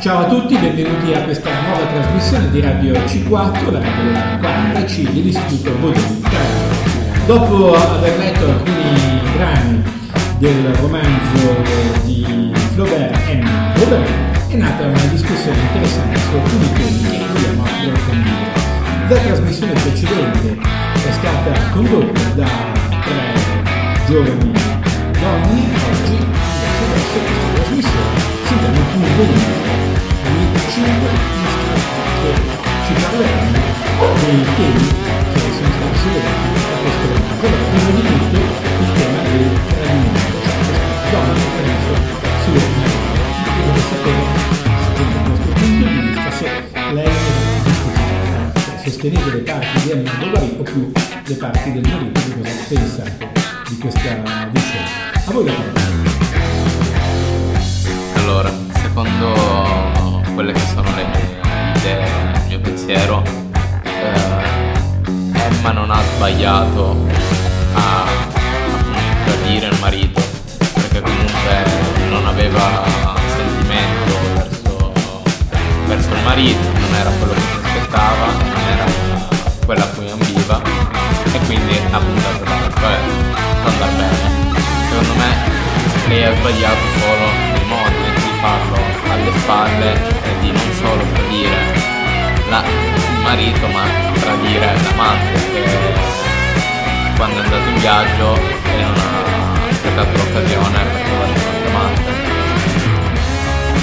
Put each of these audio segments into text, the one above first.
Ciao a tutti, benvenuti a questa nuova trasmissione di Radio C4, la radio della 40C dell'Istituto Bodini. Dopo aver letto alcuni brani del romanzo di Flaubert Emma Bovary, è nata una discussione interessante su alcuni temi che vogliamo approfondire. La trasmissione precedente è stata condotta da tre giovani donne, oggi invece adesso questa trasmissione si un punto di di ci parleranno dei temi che sono sollevati da questo. Allora, prima di tutto il tema del tradimento, cioè questa che tradisce suo marito. Io vorrei sapere, secondo il vostro punto di vista, se lei è dispositiva, cioè sostenete le parti di Emma Bovary o più le parti del marito, che cosa pensate di questa vicenda? A voi la parola. Allora, secondo quelle che sono le mie idee, il mio pensiero, eh, Emma non ha sbagliato a, a tradire il marito, perché comunque non aveva sentimento verso, verso il marito, non era quello che si aspettava, non era quella a cui ambiva e quindi ha puntato per per andare bene. Secondo me lei ha sbagliato solo nei modi. di farlo alle spalle e di non solo tradire la, il marito ma tradire l'amante che quando è andato in viaggio e non ha aspettato l'occasione per trovare un amante.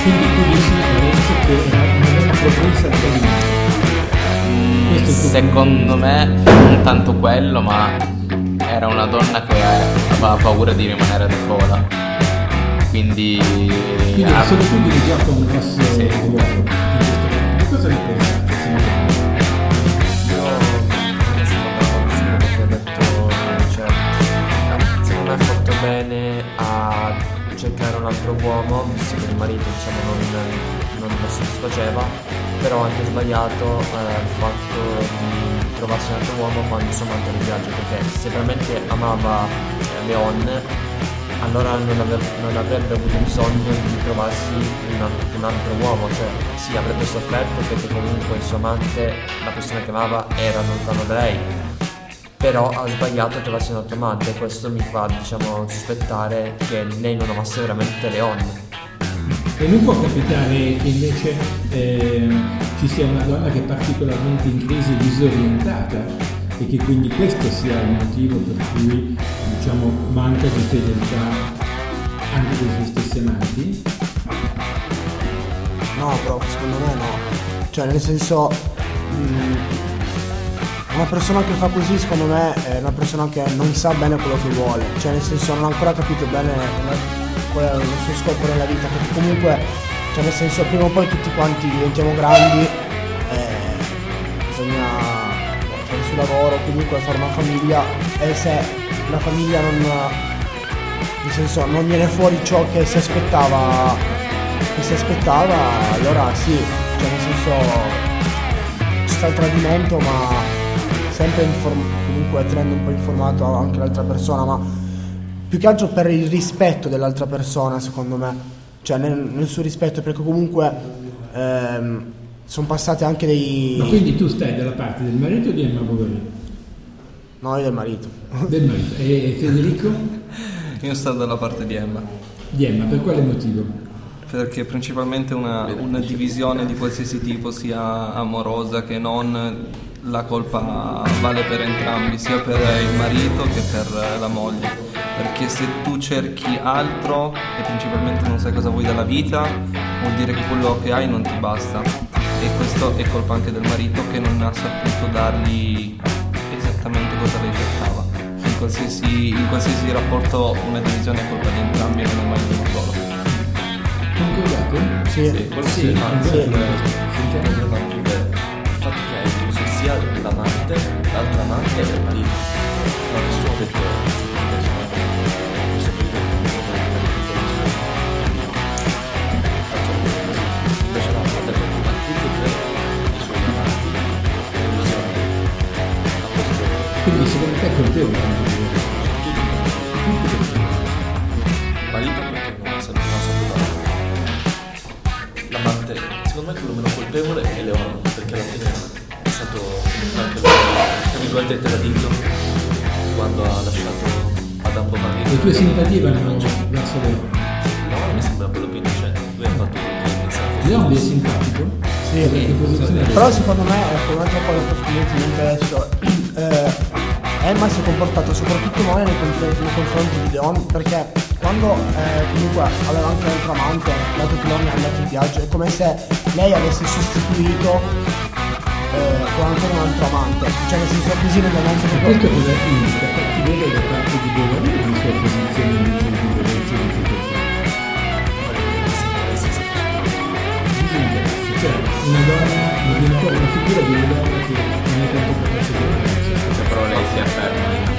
Quindi tu dici Lorenzo che una. Questo è il tuo Secondo me non tanto quello ma era una donna che aveva paura di rimanere da sola. Quindi, Quindi ha- la solitudine gioca un grosso Sì. ruolo in questo caso. Cosa ne pensate? cioè, secondo me ha fatto bene a cercare un altro uomo, visto che il marito diciamo non, non lo soddisfaceva, però ha anche sbagliato eh, il fatto di trovarsi un altro uomo quando insomma andò in viaggio, perché se veramente amava eh, Leon allora non, ave- non avrebbe avuto bisogno di trovarsi un, un altro uomo, cioè sì avrebbe sofferto perché comunque il suo amante, la persona che amava era lontano da lei, però ha sbagliato a trovarsi un altro amante e questo mi fa diciamo sospettare che lei non amasse veramente Leon. E non può capitare che invece eh, ci sia una donna che è particolarmente in crisi disorientata e che quindi questo sia il motivo per cui diciamo manca di fedeltà anche dei suoi stessi amanti? No, però secondo me no. Cioè, nel senso, mh, una persona che fa così, secondo me, è una persona che non sa bene quello che vuole. Cioè, nel senso, non ha ancora capito bene qual è il suo scopo nella vita. Perché comunque, cioè, nel senso, prima o poi tutti quanti diventiamo grandi, eh, bisogna fare il suo lavoro, comunque fare una famiglia. E se la famiglia non. Nel senso, non viene fuori ciò che si aspettava che si aspettava, allora sì, cioè nel senso ci sta il tradimento ma sempre inform- comunque tenendo un po' informato anche l'altra persona, ma più che altro per il rispetto dell'altra persona secondo me, cioè nel, nel suo rispetto perché comunque sono passati anche dei... Ma quindi tu stai dalla parte del marito o di Emma Bovary? No, io del marito. Del marito. E Federico? Io sto dalla parte di Emma, Di Emma, per quale motivo? perché principalmente una, una divisione di qualsiasi tipo, sia amorosa che non, la colpa vale per entrambi, sia per il marito che per la moglie. Perché se tu cerchi altro e principalmente non sai cosa vuoi dalla vita, vuol dire che quello che hai non ti basta. E questo è colpa anche del marito che non ha saputo dargli esattamente cosa lei cercava. In qualsiasi, in qualsiasi rapporto una divisione è colpa di entrambi e non è mai di uno solo. Concordate? Sì, Sì, quello Sì, sì, ma- sì. Sentiamo tanto che il fatto che hai incluso sia l'amante, l'altro amante e il marito. Ma nessuno ha detto Secondo te è colpevole? il marito perché non ha saputo, amare. L'amante secondo me quello meno colpevole è Leon, perché alla fine è stato comunque anche lui, tra virgolette, tradito quando ha lasciato Adam Bovani. Le tue simpatie vanno verso Leon. Leon mi sembra quello più innocente, lui ha fatto che. Leon è simpatico? Sì, Che posizione avete? Però secondo me, ecco, un'altra cosa approfondimento di adesso, eh, Emma si è comportata soprattutto male nei confronti, nei confronti di Leon perché quando eh, comunque aveva anche un altro amante, dato che Leon è andato in viaggio, è come se lei avesse sostituito eh, con ancora un altro amante, cioè nel senso così non è neanche proprio... questo cosa indica? Cattiveria da parte di Beverly o la sua posizione di e cioè una donna una figura di una donna che non è tanto di violenza. Però lei si afferma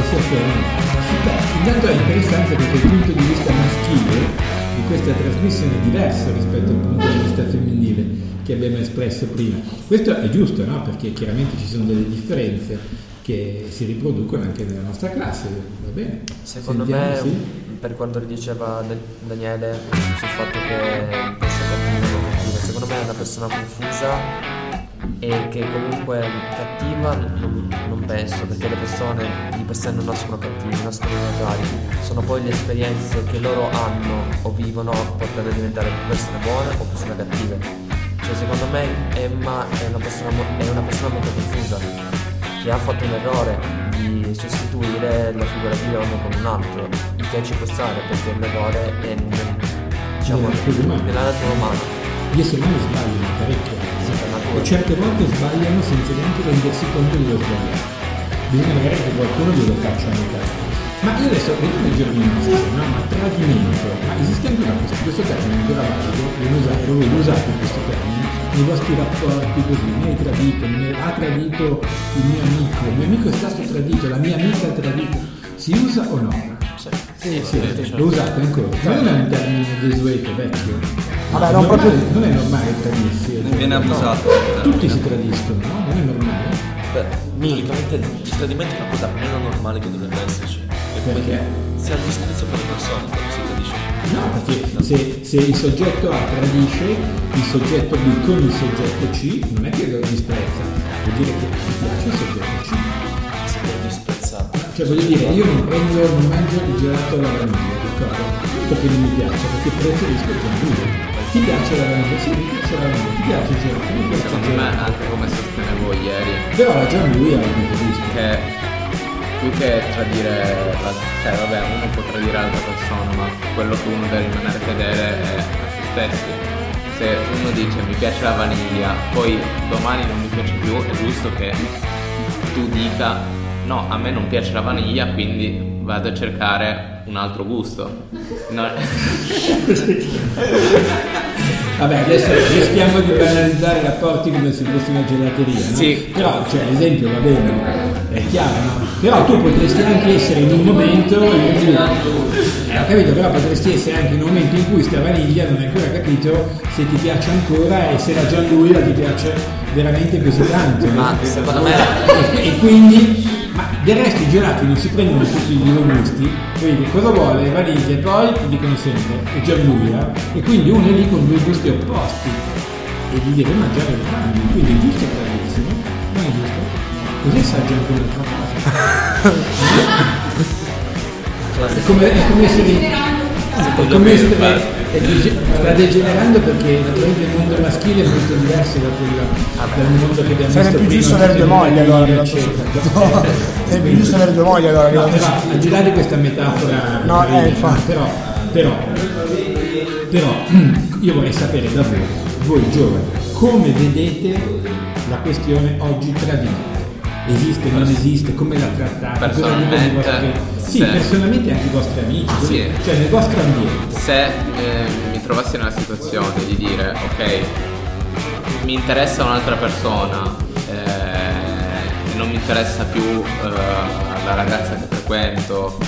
che si afferma. Beh, intanto è interessante perché il punto di vista maschile di questa trasmissione è diverso rispetto al punto di vista femminile che abbiamo espresso prima. Questo è giusto, no? Perché chiaramente ci sono delle differenze che si riproducono anche nella nostra classe, va bene? Secondo Sentiamo, me, sì? per quanto diceva Da- Daniele sul fatto che secondo me è una persona confusa e che comunque cattiva non, non penso, perché le persone di per sé non nascono cattivi, nascono neutrali. Sono poi le esperienze che loro hanno o vivono a portare a diventare persone buone o persone cattive. Cioè secondo me Emma è una persona, è una persona molto confusa che ha fatto un errore di sostituire la figura di Leon con un altro, il che ci può stare perché l'errore è diciamo, Nella natura umana. Gli esseri umani sbagliano parecchio. E certe volte sbagliano senza neanche rendersi conto di aver sbagliato. Bisogna magari che qualcuno glielo faccia notare. Ma io adesso giorni nostri, no? Ma tradimento, ma esiste ancora questo, questo termine ancora valido? Viene usato, voi lo usate questo termine nei vostri rapporti così, mi hai tradito, mi ha tradito il mio amico, il mio amico è stato tradito, la mia amica ha tradito. Si usa o no? Sì. Sì, sì, lo usate ancora. Ma non è un termine desueto, vecchio. Vabbè, È non normale- proprio- non è normale tradirsi. Ne viene abusato. Tutti si tradiscono, no? Non è normale. Beh, teoricamente il tradimento è una cosa meno normale che dovrebbe esserci. È come Perché? si ha il disprezzo per le persone quando si tradisce. No, perché se, se il soggetto A tradisce, il soggetto B con il soggetto C non è che lo disprezza, vuol dire che gli piace il soggetto C. Si può disprezzare. Cioè voglio dire, io non prendo, non mangio il gelato alla vaniglia, d'accordo? Perché non mi piace, perché preferisco il giamburo. Ti piace la vaniglia? Sì, mi piace la. Ti piace il? Mi piace Secondo me, anche come sostenevo ieri, Però la giambuia la preferisco. che più che tradire, la, cioè vabbè, uno può tradire l'altra persona, ma quello che uno deve rimanere fedele è a se stessi. Se uno dice mi piace la vaniglia, poi domani non mi piace più, è giusto che tu dica no, a me non piace la vaniglia, quindi vado a cercare un altro gusto. No- Vabbè, adesso rischiamo di banalizzare i rapporti come se fosse una gelateria, no? Sì. Però, cioè, l'esempio va bene, è chiaro, no? Però tu potresti anche essere in un momento in cui... Ho capito, però potresti essere anche in un momento in cui sta vaniglia non hai ancora capito se ti piace ancora e se la Gianluia ti piace veramente così tanto. no? Ma secondo me E, e quindi, ma del resto i gelati non si prendono tutti i loro gusti, quindi cosa vuole? Vaniglia e poi ti dicono sempre è Gianluia e quindi uno è lì con due gusti opposti e li deve mangiare entrambi, quindi è giusto no? Non è giusto? Così assaggia anche un'altra cosa. È come, è come essere... È come essere è dege- sta degenerando perché naturalmente il mondo maschile è molto diverso da quello dal mondo che abbiamo Sarebbe visto più giusto prima, avere due mogli allora. Sarebbe più giusto avere due mogli allora. No, però, al di là di questa metafora, No, eh, però, però, però, io vorrei sapere da voi, voi giovani, come vedete la questione oggi tradimento? Esiste, non esiste, come la trattate? I vostri- Personalmente, Sì, se- personalmente anche i vostri amici, Sì. cioè nel vostro ambiente. se eh, mi trovassi nella situazione di dire ok mi interessa un'altra persona eh, e non mi interessa più eh, la ragazza che frequento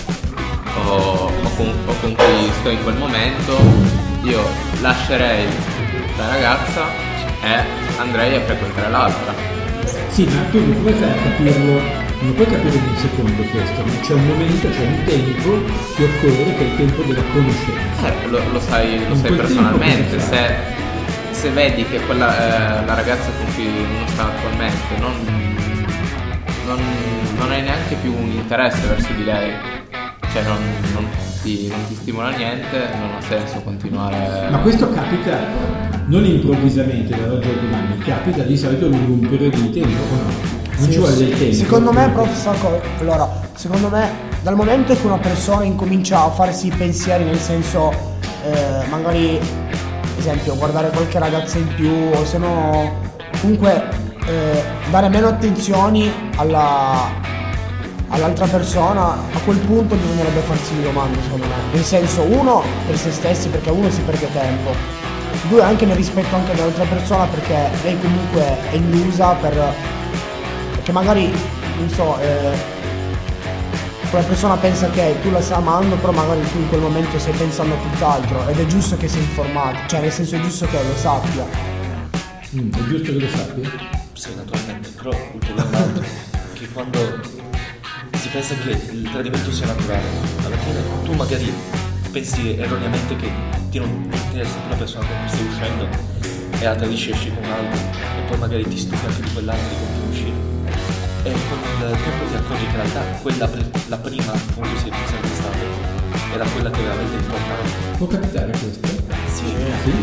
o, o con, o con cui sto in quel momento io lascerei la ragazza e andrei a frequentare l'altra Sì, ma tu non puoi far capirlo, non puoi capire in un secondo questo, ma c'è un momento, c'è un tempo che occorre che è il tempo della conoscenza. Eh, lo, lo sai, lo sai personalmente, se se vedi che quella, eh, la ragazza con cui uno sta attualmente non, non, non hai neanche più un interesse verso di lei, cioè non, non ti, non ti stimola niente, non ha senso continuare. Ma questo capita non improvvisamente dall'oggi al domani, capita di solito lungo un periodo di tempo o no? Non Sì, ci vuole del tempo. Secondo me, prof, sa allora, secondo me, dal momento che una persona incomincia a farsi i pensieri, nel senso, eh, magari, esempio, guardare qualche ragazza in più, o se no, comunque, eh, dare meno attenzioni alla, all'altra persona, a quel punto bisognerebbe farsi le domande, secondo me. Nel senso, uno, per se stessi, perché uno si perde tempo. Due, anche nel rispetto anche dell'altra persona, perché lei comunque è illusa per perché magari non so eh, quella persona pensa che tu la stai amando però magari tu in quel momento stai pensando a tutt'altro ed è giusto che sia informato cioè nel senso è giusto che lo sappia Mm, è giusto che lo sappia? Sì, naturalmente, però il problema è che quando si pensa che il tradimento sia naturale, alla fine tu magari pensi erroneamente che ti non interessa più la persona con cui stai uscendo e la tradisci esci con un altro e poi magari ti stufi anche di quell'altro continui a uscire. E con il tempo ti accorgi che in realtà quella pre- la prima con cui sei sempre stato era quella che veramente importava. Può capitare questo? Sì,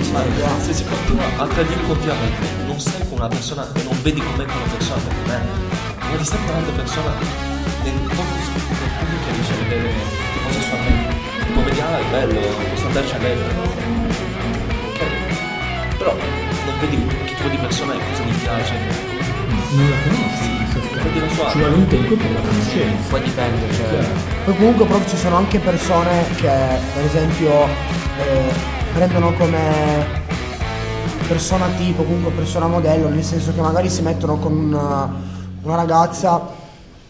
Sì, ma se si continua a tradire continuamente, non stai con una persona e non vedi com'è quella persona per me, ma ti stai con un'altra persona nel poco che riesci a vedere bello, posso andarci a letto. Ok. Però non vedi che tipo di persona è, cosa gli piace. Non la conosci. Perché lo so. Ci vuole un tempo per la conoscenza. Poi dipende, cioè. Chiaro. poi comunque proprio ci sono anche persone che per esempio eh, prendono come persona tipo comunque persona modello nel senso che magari si mettono con una, una ragazza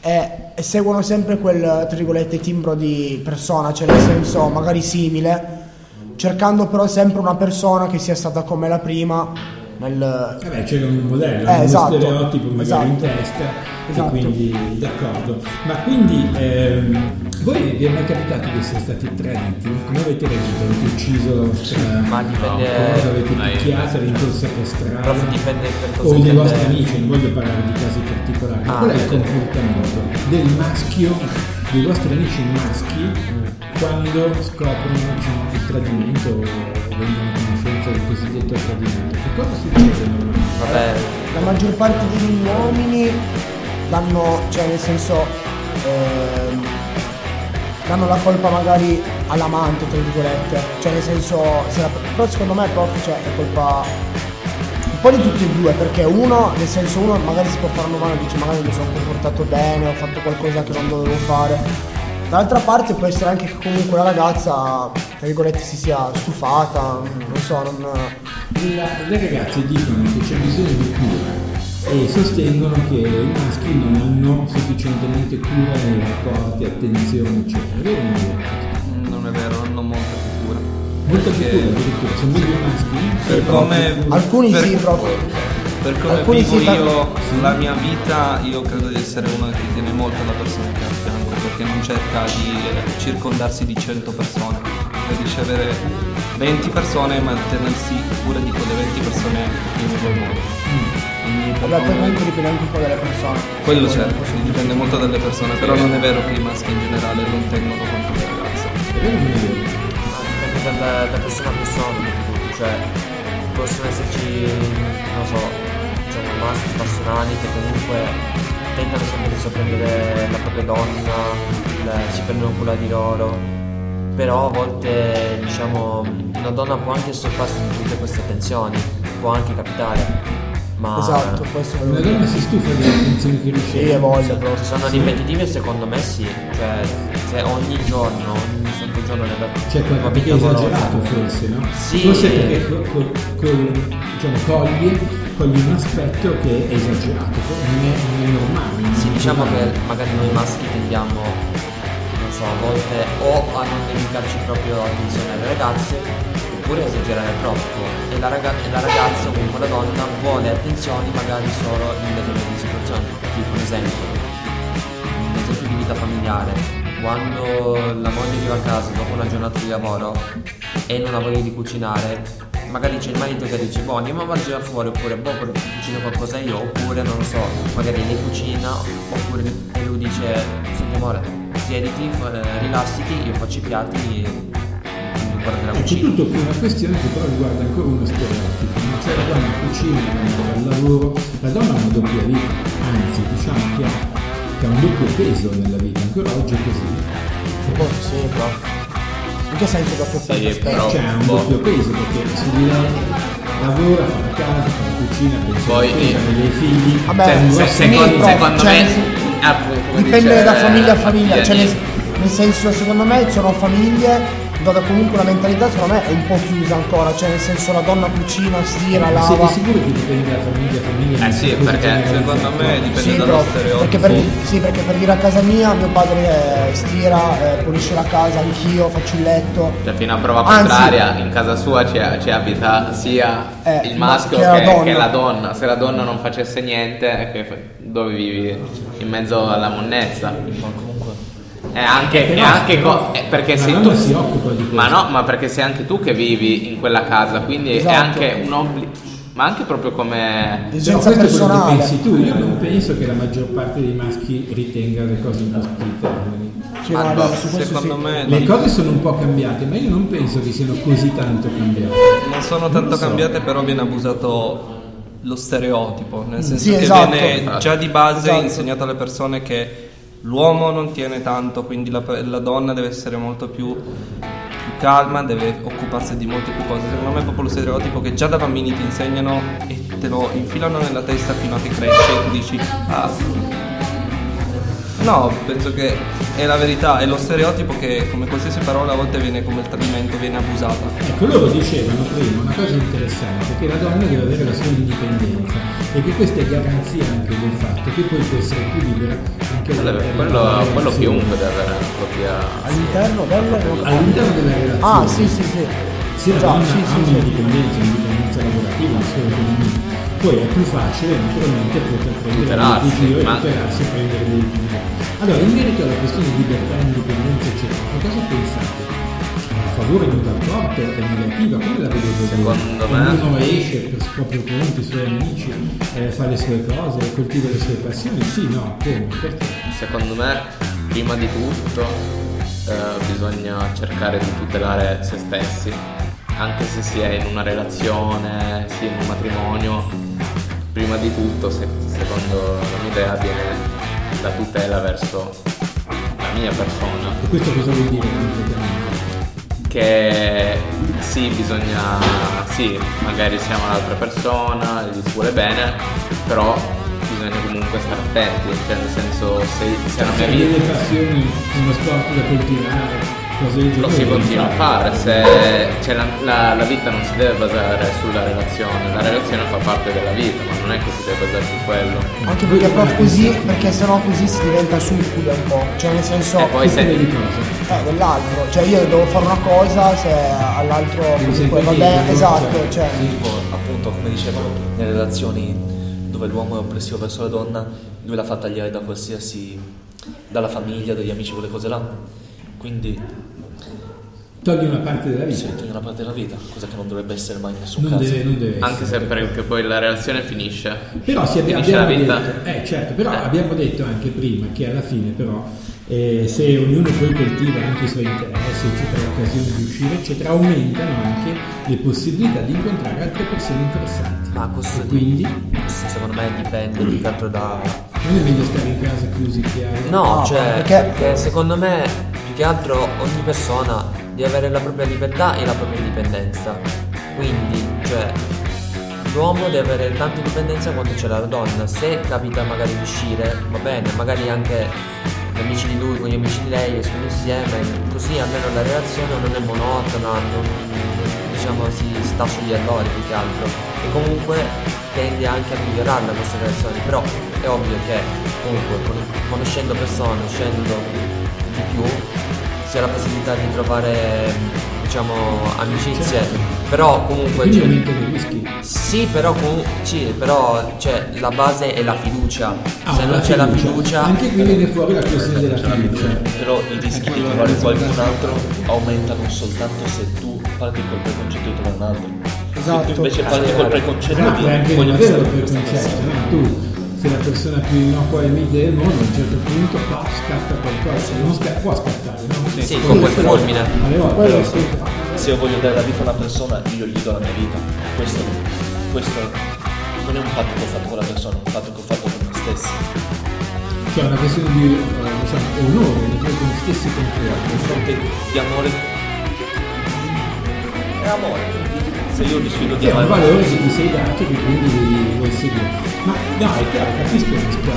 e, e seguono sempre quel timbro di persona cioè nel senso magari simile cercando però sempre una persona che sia stata come la prima nel, Vabbè, c'è un modello, Eh, uno esatto. stereotipo magari in Esatto. testa, Esatto. e quindi d'accordo. Ma quindi ehm, voi vi è mai capitato di essere stati traditi? Come avete reagito? Avete ucciso la Ma dipende- cosa? Avete picchiato, rincorsa per strada? Prof, dipende per cosa o dei vostri amici, non voglio parlare di casi particolari, ma Ah, qual è il comportamento del maschio, dei vostri amici maschi, quando scoprono diciamo, il tradimento o vengono a conoscenza del cosiddetto tradimento? Cosa succede normalmente? Vabbè, la maggior parte degli uomini danno, cioè nel senso, ehm, danno la colpa magari all'amante, tra virgolette, cioè nel senso, se la- però secondo me prof, cioè, è colpa un po' di tutti e due, perché uno, nel senso uno magari si può fare una mano e dice magari mi sono comportato bene, ho fatto qualcosa che non dovevo fare. Dall'altra parte può essere anche che comunque la ragazza, tra virgolette, si sia stufata, non so, non... La- le ragazze dicono che c'è bisogno di cura e sostengono che i maschi non hanno sufficientemente cura nei rapporti, attenzione, eccetera. È vero o non è vero? Non è vero, hanno molta più cura. Molta più cura addirittura, sono meglio i maschi? Per come, Alcuni per- sì, proprio. Per come Alcuni vivo sì, io la mia vita, io credo di essere uno che tiene molto alla persona che ha fianco, perché non cerca di eh, circondarsi di 100 persone, preferisce avere 20 persone ma tenersi cura di quelle 20 persone in quel modo. Quindi per Vabbè, poi come- comunque dipende anche un po' dalle persone. quello certo, dipende molto dalle persone, però non è vero che i maschi in generale non tengono conto delle ragazze. Ma dipende da, da persona a persona, cioè possono esserci, non so, diciamo maschi passionali che comunque tentano sempre di sorprendere la propria donna, si prendono cura di loro, però a volte diciamo una donna può anche soffarsi di tutte queste attenzioni, può anche capitare, ma Esatto, questo Una donna si stufa delle attenzioni che Sì, riceve. è voglia se proprio. sono ripetitive secondo me sì, cioè se ogni giorno, ogni santo giorno nella C'è tua qualcosa vita che è amorosa, esagerato forse, no? Sì. Forse perché col, col- col- diciamo, coglie, coglie un aspetto che è esagerato, non è, non è normale. non Sì, è diciamo che magari noi maschi tendiamo, non so, a volte o a non dedicarci proprio attenzione alle ragazze, oppure esagerare troppo. E la, raga- e la ragazza o comunque la donna vuole attenzioni magari solo in determinate situazioni. Tipo un esempio, un esempio di vita familiare. Quando la moglie arriva a casa dopo una giornata di lavoro e non ha voglia di cucinare, magari c'è il marito che dice boh andiamo a mangiare fuori oppure boh cucino qualcosa io oppure non lo so magari lei cucina oppure lui dice senti amore siediti rilassati io faccio i piatti e guarda la Ecco, cucina tutto qui è una questione che però riguarda ancora uno stereotipo, no? cioè la donna cucina, la donna fa il lavoro, la donna ha una doppia vita, anzi diciamo che ha, che ha un doppio peso nella vita, ancora oggi è così. Boh, sì, però. In che senso doppio Sì, peso? Aspetta. però- Cioè ha un boh. doppio peso perché su di lei lavora, fa la casa, fa la cucina, pensa Poi- spesa, dei figli, Vabbè, c'è un Se- secondo, sì, secondo cioè, me sì. come Dipende dice da famiglia a famiglia, cioè nel, nel senso secondo me sono famiglie dove comunque la mentalità secondo me è un po' chiusa ancora, cioè nel senso la donna cucina, stira, Ma lava. Siete sicuri che dipende da famiglia a famiglia? Eh sì, perché? Secondo me dipende Sì, dallo però, stereotipo. perché per, sì, perché per dire a casa mia mio padre eh, stira, eh, pulisce la casa, anch'io faccio il letto. Cioè, fino a prova Anzi- contraria, in casa sua ci, ci abita sia Eh, il ma- maschio che che, la donna. che la donna. Se la donna non facesse niente, che dove vivi? In mezzo alla monnezza. Ma comunque, È anche, è anche co- è perché la sei tu. si occupa di Ma no, ma perché sei anche tu che vivi in quella casa, quindi è Esatto. anche un obbligo. Ma anche proprio come. Esigenza questo è quello che personale. pensi tu, io non penso che la maggior parte dei maschi ritenga le cose no, Ma no, su questo secondo sì. me Le cose sono un po' cambiate, ma io non penso che siano così tanto cambiate. non sono Non tanto so. cambiate, però viene abusato lo stereotipo, nel senso Sì, che esatto. viene già di base Esatto. insegnato alle persone che l'uomo non tiene tanto, quindi la, la donna deve essere molto più, più calma, deve occuparsi di molte più cose. Secondo me è proprio lo stereotipo che già da bambini ti insegnano e te lo infilano nella testa fino a che cresci e tu dici ah No, penso che è la verità, è lo stereotipo che come qualsiasi parola a volte viene come il tradimento, viene abusata. Ecco, loro dicevano prima una cosa interessante, che la donna deve avere la sua indipendenza e che questa è garanzia anche del fatto che poi può essere più libera anche Quello, all'interno quello, della quello relazione. chiunque deve avere la propria. All'interno delle All'interno della relazione. Ah, sì, sì, sì. Sì, la Già, donna sì, ha sì, sì. un'indipendenza, un'indipendenza lavorativa, una sua autonomia. Poi è più facile naturalmente poter prendere dei giro e ma- tutelarsi e prendere dei giro. Allora, in merito alla questione di libertà, indipendenza, eccetera, cosa pensate? A favore di un rapporto, è negativa, come la vedete? Secondo me- Ognuno esce per i propri conti, i suoi amici, eh, fa le sue cose, coltiva le sue passioni, sì, no, come? Perché? Secondo me, prima di tutto, eh, bisogna cercare di tutelare se stessi, anche se si è in una relazione, si è in un matrimonio. Prima di tutto, se- secondo la mia idea, viene la tutela verso la mia persona. E questo cosa vuol dire che sì, bisogna, sì, magari siamo un'altra persona, gli si vuole bene, però bisogna comunque stare attenti, cioè nel senso se, se la mia Cioè, delle vita passioni, uno sport da coltivare, cose del genere. lo si continua a fare, se cioè, la, la- la vita non si deve basare sulla relazione, la relazione fa parte della vita, ma non è che si deve basare su quello. Anche perché però così, perché sennò così si diventa succube un po', cioè nel senso E poi Tutte se, di cose. eh, dell'altro, cioè io devo fare una cosa se all'altro comunque bene, no? esatto, Cioè, cioè tipo, appunto, come dicevano, nelle relazioni dove l'uomo è oppressivo verso la donna, lui la fa tagliare da qualsiasi, dalla famiglia, dagli amici, quelle cose là. Quindi Togli una parte della vita. toglie una parte della vita, cosa che non dovrebbe essere mai in nessun Non caso. deve, non deve anche se perché poi la relazione finisce. Però sì, abbiamo, finisce la abbiamo vita. detto, eh, certo, però Eh. abbiamo detto anche prima che alla fine però eh, se ognuno poi coltiva anche i suoi interessi, eccetera, occasioni di uscire, eccetera, aumentano anche le possibilità di incontrare altre persone interessanti. Ma questo, E quindi questo secondo me dipende più che altro da... non è meglio stare in casa chiusi chiari. No, No, cioè, perché- perché... secondo me che altro ogni persona deve avere la propria libertà e la propria indipendenza. Quindi, cioè, l'uomo deve avere tanta indipendenza quanto c'è la donna. Se capita magari di uscire, va bene, magari anche gli amici di lui con gli amici di lei escono insieme, così almeno la relazione non è monotona, non, diciamo si sta sugli allori più che altro. E comunque tende anche a migliorare la nostra relazione, però è ovvio che comunque con- conoscendo persone, uscendo di più, si ha la possibilità di trovare diciamo amicizie, però comunque Quindi cioè, aumentano i rischi. sì, però comunque sì, però cioè, la base è la fiducia. Ah, Se non c'è la fiducia, Anche qui viene fuori la questione della fiducia. Però i rischi di trovare qualcun altro aumentano soltanto se tu parti col preconcetto di trovare un altro. Esatto. invece parti col preconcetto Esatto, di non voglio no? Tu sei la persona più innocua e mite del mondo, a un certo punto pa, scatta qualcosa, non scatta, può scattare, no? Sì, con quel fulmine. Alle volte Quello però, sì. Se io voglio dare la vita a una persona, io gli do la mia vita. Questo, questo non è un patto che ho fatto con la persona, è un patto che ho fatto con me stesso. cioè una questione di eh, diciamo, onore tuoi con stessi confronti. Un fronte di amore. È amore. Se io decido di è un amare valore che ti sei dato che quindi devi- vuoi seguire. Ma no, è chiaro, capisco questa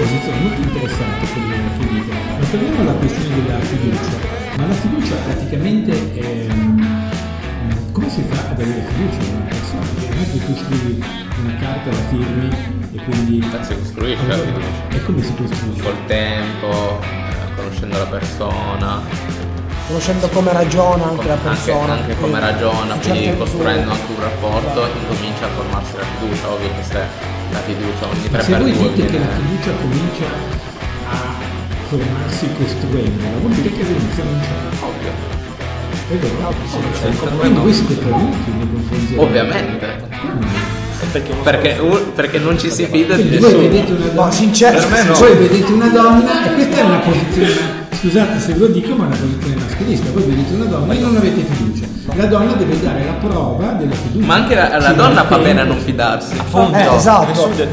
posizione molto interessante quello che dite. Ma torniamo alla questione della fiducia. Ma la fiducia praticamente ehm, come si fa ad avere fiducia in una persona? Perché non è che tu scrivi una carta, la firmi e quindi. Si costruisce la fiducia. E come si costruisce? Col tempo, eh, conoscendo la persona, Conoscendo come ragiona anche la anche, persona. anche come quindi ragiona, quindi costruendo anche un rapporto, incomincia a formarsi la fiducia. Ovvio che se la fiducia ogni 3 se voi 2 dite che la fiducia comincia a formarsi costruendola, vuol dire che all'inizio non c'è. Ovvio. È vero? secondo me Quindi no. voi siete prevenuti nei confronti Ovviamente. perché Perché, non ci si fida di Quindi voi nessuno. vedete una donna, No, sincero, Per me no. voi vedete una donna e questa è una posizione, scusate se ve lo dico, ma è una posizione maschilista. Voi vedete una donna e non avete fiducia. La donna deve dare la prova della fiducia. Ma anche la, la donna fa bene a non fidarsi. Eh, esatto. Scusate,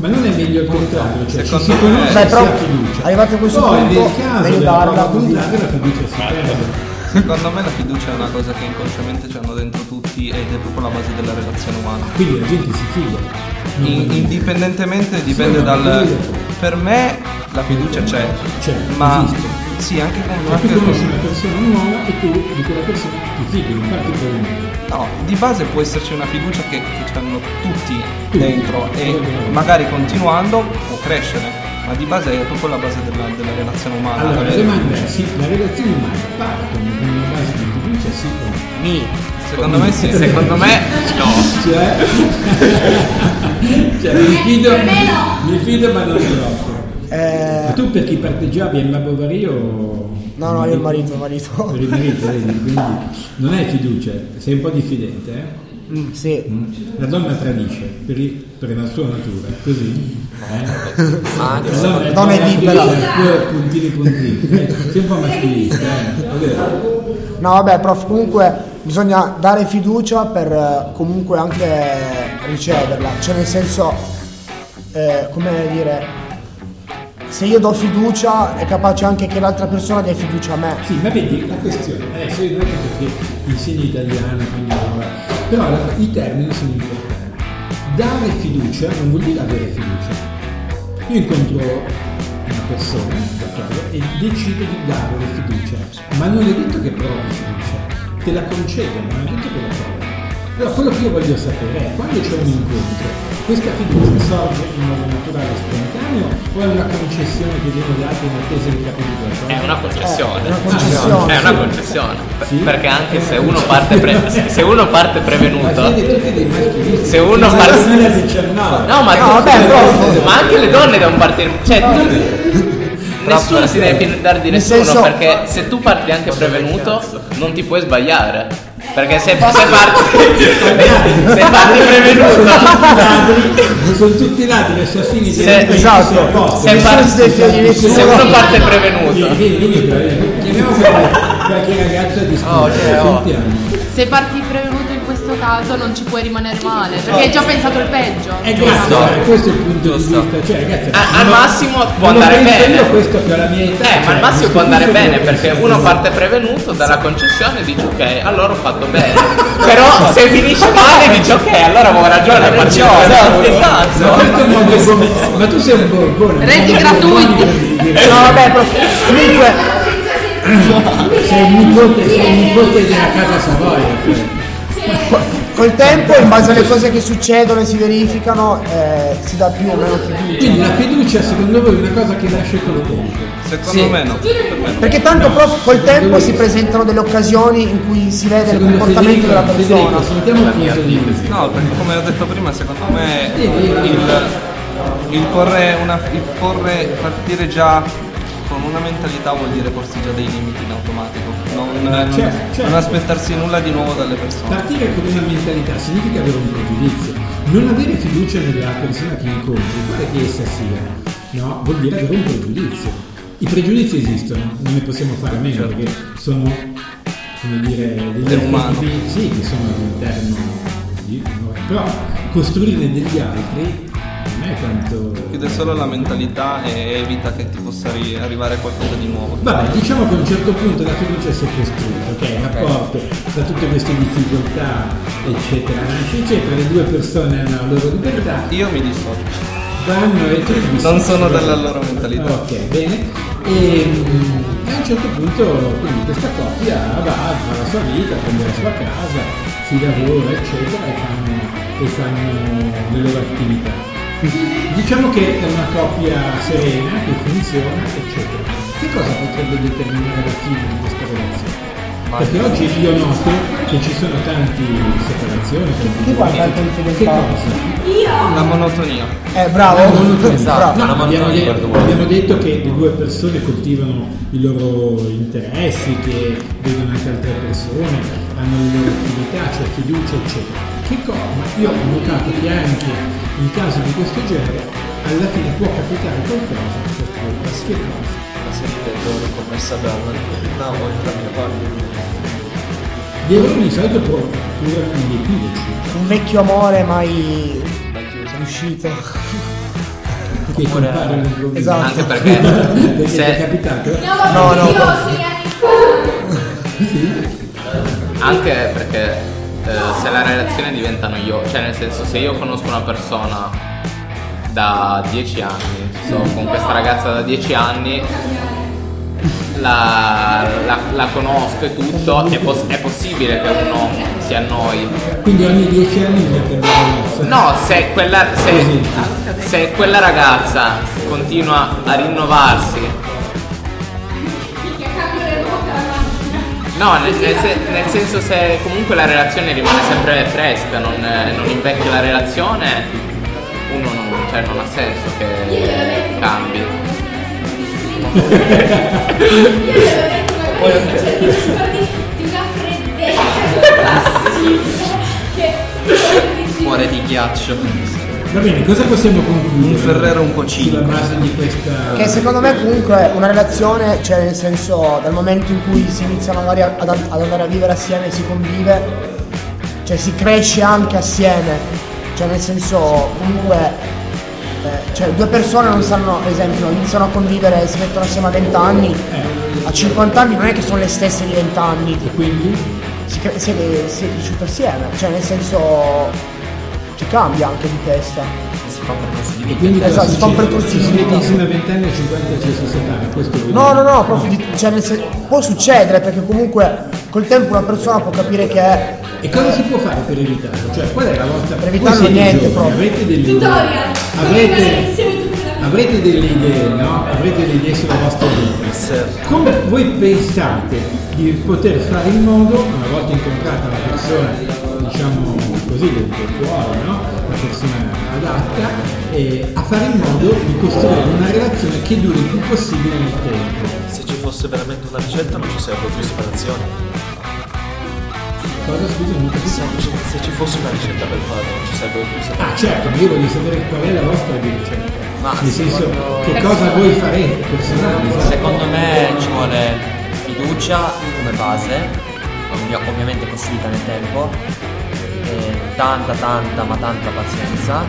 ma non è meglio il contrario, cioè ci Secondo si me- conosce Beh, si però, ha fiducia. arrivati a questo Poi punto, nel caso della prova contraria la fiducia si perde. Secondo me la fiducia è una cosa che inconsciamente ci hanno dentro tutti ed è proprio la base della relazione umana. Quindi la gente si fida. In- indipendentemente dipende Sì, dal. Per me la fiducia c'è. C'è, ma esiste. sì, anche con Cioè, tu conosci con- una persona nuova e tu di quella persona ti fidi, non parti per un No, di base può esserci una fiducia che, che hanno tutti Tutti. dentro e magari continuando può crescere. Ma di base è proprio la base della, della relazione umana. Allora, la domanda è, sì, la relazione umana partono con una base di fiducia, sì o no? Mi. Secondo me sì. Secondo me no. Cioè mi fido, mi fido ma non troppo. Eh, Ma tu per chi parteggiavi Emma Bovary o... no, no, io il marito, il marito. Per il marito, vedi, quindi non hai fiducia, sei un po' diffidente, eh? Mm, sì. La donna tradisce per, il- per la sua natura, così. Eh? Anche La donna è, donna è libera. poi puntini puntini. Eh, sei un po' maschilista, eh? è? No, vabbè, prof, comunque bisogna dare fiducia per eh, comunque anche riceverla. Cioè, nel senso, eh, come dire, se io do fiducia è capace anche che l'altra persona dia fiducia a me. Sì, ma vedi, la questione, adesso io non è perché insegni italiano, quindi no, però la- i termini sono importanti. Dare fiducia non vuol dire avere fiducia. Io incontro una persona, d'accordo, e decido di darle fiducia, ma non è detto che provi fiducia, te la concedo, ma non è detto che la provi. Però quello che io voglio sapere è quando c'è un incontro, questa fiducia sorge in modo naturale e spontaneo o è una concessione che viene data in attesa di capire qualcosa? È una concessione. È una concessione. È una concessione. Sì. Perché anche se uno parte, pre- se uno parte prevenuto. Se uno parte- non è 19. No, ma, No, vabbè, ma anche le donne devono partire. Cioè, nessuno si deve fidare di nessuno senso- perché se tu parti anche prevenuto non ti puoi sbagliare. Perché se, se parti se parti prevenuto sono tutti ladri, assassini Se- dei- dei- esatto. Se parti- se uno parte prevenuto Vieni, vieni, vieni, vieni. Chiamiamo qualche, qualche ragazza di Oh, cioè, oh. Se parti questo caso non ci puoi rimanere male, perché hai già pensato il peggio. Eh, grazie, eh, questo è il punto di vista. Cioè, ragazzi, A- al massimo può andare bene. Io questo che ho la mia età. Eh, ma cioè, al massimo può andare bene perché pensi uno parte prevenuto dalla concessione e dice ok, allora ho fatto bene. Però se finisce male dice ok, allora avevo ragione. Ma questo è un modo come- Ma tu sei un borbone. Reti un gratuiti. No, vabbè, comunque, Sei il nipote, sei il nipote della casa Savoia. Col tempo, in base alle cose che succedono e si verificano, eh, si dà più o meno fiducia. Quindi la fiducia secondo voi è una cosa che nasce col tempo. Secondo me no. Per me no. Perché tanto prof, col tempo si presentano delle occasioni in cui si vede il Secondo comportamento Federico, della Federico, persona. sentiamo il di vista. No, perché come ho detto prima, secondo me il, il porre una il porre partire già con una mentalità vuol dire porsi già dei limiti in automatico, non, non- certo, certo. non aspettarsi nulla di nuovo dalle persone. Partire con una mentalità significa avere un pregiudizio, non avere fiducia nella persona che incontri, quale che essa sia, no? vuol dire avere un pregiudizio. I pregiudizi esistono, non ne possiamo fare a meno Certo. perché sono, come dire, degli archetipi, sì, che sono all'interno di noi, però costruirne degli altri tanto... Chiude solo la mentalità e evita che ti possa ri- arrivare qualcosa di nuovo. Vabbè, diciamo che a un certo punto la fiducia si è costruita, ok? Il rapporto tra tutte queste difficoltà, eccetera, eccetera, le due persone hanno la loro libertà, Io mi dissocio. vanno e tu ti Non sono della loro mentalità. Ok, bene. E, mm, e a un certo punto quindi questa coppia va, fa la sua vita, prende la sua casa, si lavora, eccetera, e fanno, e fanno le loro attività. Diciamo che è una coppia serena, che funziona, eccetera. Che cosa potrebbe determinare la fine di questa relazione? Perché oggi io noto che ci sono tante separazioni, tanti Chi guarda il Che confidenziale? cosa? La monotonia. Eh, bravo. La monotonia. Esatto, No, la abbiamo, monotonia. detto, abbiamo detto che le due persone coltivano i loro interessi, che vedono anche altre persone, hanno le loro attività, c'è fiducia, eccetera. Che cosa? Ma io ho notato che anche in casi di questo genere alla fine può capitare qualcosa che Che cosa? La serie d'errore commessa da una o entrambe le parti. Gli errori di solito durano gli equivoci, Un vecchio amore mai riuscito. che compaiono all'improvviso. Esatto. Anche perché Perché se- è capitato? No, no. Anni fa. Anche perché eh, se la relazione diventa noiosa, cioè nel senso se io conosco una persona da 10 anni, sto con questa ragazza da 10 anni, la, la- la conosco e tutto, è, pos- è possibile che uno si annoi. Quindi ogni dieci anni bisogna prendere la mossa. No, se quella, se, se quella ragazza continua a rinnovarsi No, nel, nel se- nel senso se comunque la relazione rimane sempre fresca, non, eh, non invecchia la relazione, uno non, cioè, non ha senso che cambi. Io avevo detto una cosa, ti scordi di una freddezza classica che Cuore di ghiaccio. Va bene, cosa possiamo concludere? Un Ferrero un po' Sulla cinico. base di questa... Che secondo me comunque una relazione, cioè nel senso dal momento in cui si iniziano magari ad, ad andare a vivere assieme, si convive, cioè si cresce anche assieme, cioè nel senso comunque eh, cioè due persone non sanno, ad esempio, iniziano a convivere e si mettono assieme a 20 anni, a 50 anni non è che sono le stesse di 20 anni, E quindi? si, si è, si è cresciuto assieme, cioè nel senso si cambia anche di testa. Si fa un percorso di E vita. quindi Esatto, si fa un percorso Ci di si mette vita. insieme a 20 anni e a 50 ci si separa, questo No, no, no, proprio di- cioè può succedere perché comunque col tempo una persona può capire che è E cosa si può fare per evitarlo? Cioè, qual è la vostra... Per evitarlo niente giovani, proprio. Avrete delle Tutorial. Avrete, avrete delle idee, no? Avrete delle idee sulla vostra vita. Come voi pensate di poter fare in modo, una volta incontrata la persona, diciamo così, del tuo cuore, no? La persona adatta, eh, a fare in modo di costruire una relazione che duri il più possibile nel tempo. Se ci fosse veramente una ricetta non ci sarebbero più separazioni. Cosa scusa, non Se, capisco. se ci fosse una ricetta per fare non ci sarebbero più separazioni. Ah certo, ma io voglio sapere qual è la vostra ricetta. Ma Nel senso, secondo- che cosa voi farete personali? Secondo me ci vuole fiducia come base, ovvia- ovviamente costruita nel tempo, e tanta tanta ma tanta pazienza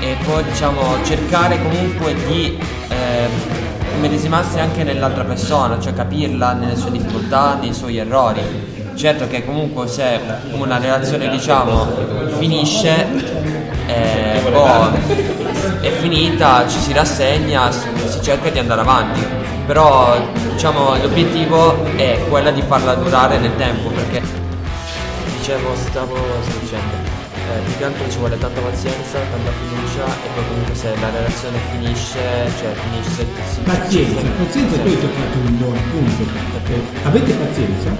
e poi diciamo cercare comunque di ehm, medesimarsi anche nell'altra persona, cioè capirla nelle sue difficoltà, nei suoi errori. Certo che comunque se una relazione diciamo finisce, eh, boh, è finita, ci si rassegna, si cerca di andare avanti. Però diciamo l'obiettivo è quella di farla durare nel tempo perché dicevo, stavo dicendo, eh, più che altro ci vuole tanta pazienza, tanta fiducia e poi comunque se la relazione finisce, cioè finisce si Pazienza, si- pazienza tu hai toccato un buon punto. perché Avete pazienza?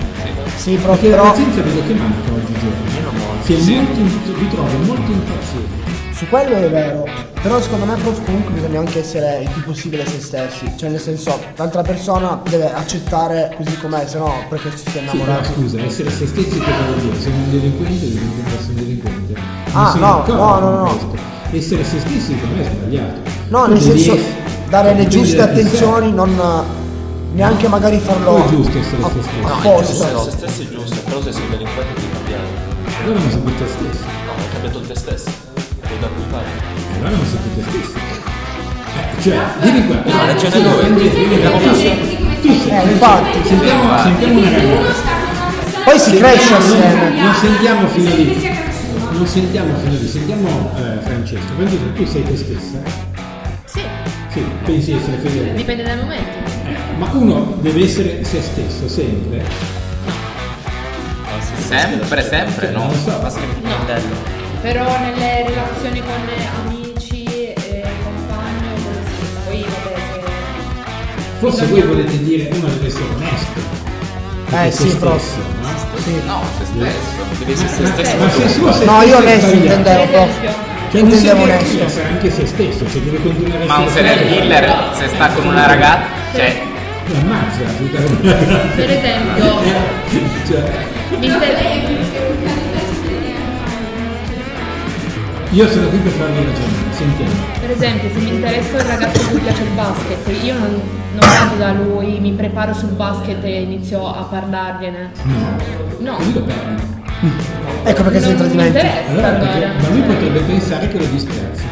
sì Perché proprio la però pazienza vedo che manca oggigiorno. Io non molto. Si è molto in- vi trovo molto impazienti. Su quello è vero, però secondo me prof comunque bisogna anche essere il più possibile se stessi, cioè nel senso l'altra persona deve accettare così com'è, se no perché ci si è Sì, però innamorato. scusa, essere se stessi cosa vuol dire? Sono un delinquente, devo essere un delinquente. Non Ah, no, no, no, no. questo. Essere se stessi secondo me è sbagliato. No, Tu nel senso essere- dare le giuste attenzioni, non neanche magari farlo Poi è giusto essere a- se stessi. No, è apposta. giusto, se stesso è giusto, però se sei un delinquente devi cambiare. Allora non sei più te stesso. No, hai cambiato te stesso. Puoi dar cui fare. Allora non sei più te stesso. Eh, cioè, vieni qua. No, lo due. prendi- vieni da sei. Eh, infatti. Sentiamo, sentiamo una ragazza. Poi si cresce Non, assieme. non sentiamo fino lì. Non sentiamo fino lì. Sentiamo eh, Francesco. Francesco, tu sei te stessa? Sì, Sì, pensi di essere fedele. dipende dai momenti. Eh, ma uno deve essere se stesso sempre. Sempre, sempre, no. Non lo so. No. Però nelle relazioni con amici, eh, compagni. Poi vabbè se. Forse voi volete dire uno deve essere onesto. Eh, Se sì, stesso, proprio. no? Sì. No, se stesso. Devi essere se stesso. Ma se suo se No, io onesto intendevo prof. Cioè non Intendevo serve onesto. essere anche se stesso, cioè deve continuare Ma un serial killer se sta con una ragazza, cioè L'ammazza tutta la Per esempio, cioè, io sono qui per farvi ragionare, sentiamo. per esempio, se mi interessa un ragazzo a cui piace il basket, io non, non vado da lui, mi preparo sul basket e inizio a parlargliene. No. No. Così lo perdi. Ecco perché sei in tradimento. interessa Allora, perché, ma lui potrebbe pensare che lo disprezzi.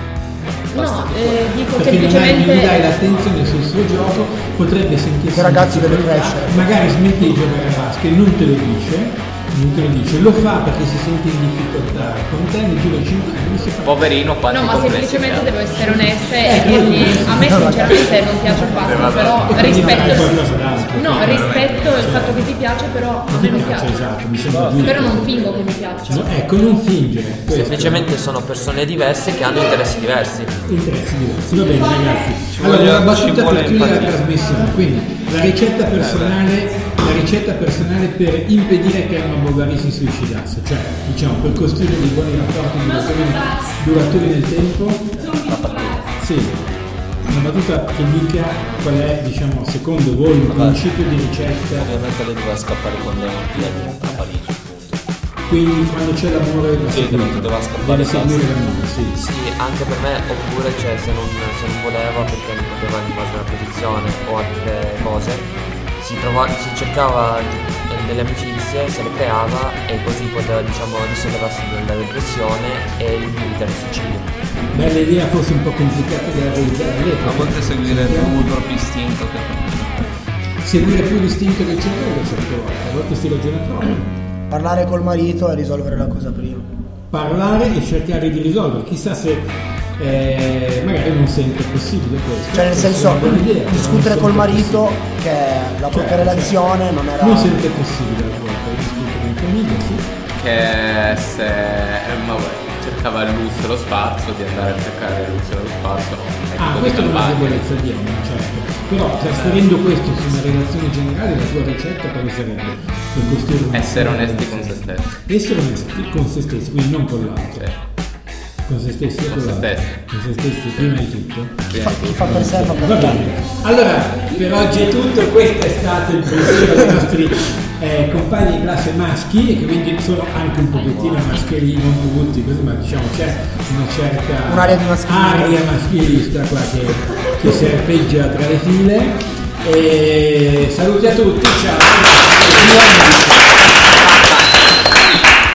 No, eh, dico Perché hai, non gli dai semplicemente. l'attenzione sul suo gioco, potrebbe sentirsi. Il ragazzo in deve crescere. Magari smette di giocare a basket, non te lo dice, non te lo dice, lo fa perché si sente in difficoltà. Con te nel giro di 5 anni si fa. poverino quanti No, ma semplicemente devo essere onesta Eh, e dirgli tu- a me sinceramente non piace il basket, però E quindi magari rispetto. No, rispetto il fatto che ti piace, però a Non me non piace, piace. esatto, mi sembra giusto. Però non fingo che mi piaccia. No, ecco, non fingere. questo. Semplicemente sono persone diverse che hanno interessi diversi. interessi diversi. Va bene ragazzi. Ci Allora, una battuta per chiudere la trasmissione. Quindi, la ricetta personale, la ricetta personale per impedire che Emma Bovary si suicidasse, cioè, diciamo, per costruire dei buoni rapporti duraturi, duraturi nel tempo. Sì. Una battuta che dica qual è, diciamo, secondo voi il principio di ricetta. Ovviamente lei doveva scappare con Leon Pietro a Parigi, appunto. Quindi quando c'è l'amore va Sì, doveva scappare Deve seguire l'amore, sì. Sì, anche per me, oppure cioè, se, non, se non voleva perché non poteva invadere una posizione o altre cose, si, trova- si cercava delle amicizie, se le creava e così poteva diciamo risollevarsi dalla depressione e evitare il suicidio. Bella idea, forse un po' complicata da realizzare all'epoca. A volte seguire più il proprio istinto che Seguire più l'istinto del cervello certe volte, a volte si ragiona troppo. Parlare col marito e risolvere la cosa prima. Parlare e cercare di risolvere, chissà se eh, magari non sempre è possibile questo. Cioè nel senso idea, discutere col marito possibile. che la propria Certo, relazione certo. non era Non sempre è possibile a volte discutere in famiglia, sì. Che se Emma cercava il lusso e lo spazio, di andare a cercare il lusso e lo spazio. Ah, questa è una debolezza di Emma, certo. Però trasferendo questo su una relazione generale, la tua ricetta quale sarebbe? Per costruire una Essere onesti con se stessi. Essere onesti con se stessi, quindi non con l'altro. Sì. Con se stessi e Con con se stessi. Con se stessi prima di tutto. Prima di tutto. fa per sé fa per Va bene. Allora, per oggi è tutto, questo è stato il pensiero dei nostri eh, compagni di classe maschi e che quindi sono anche un pochettino maschili, non tutti, così, ma diciamo c'è una certa Un'area di aria maschilista qua che, che serpeggia tra le file. E saluti a tutti, ciao.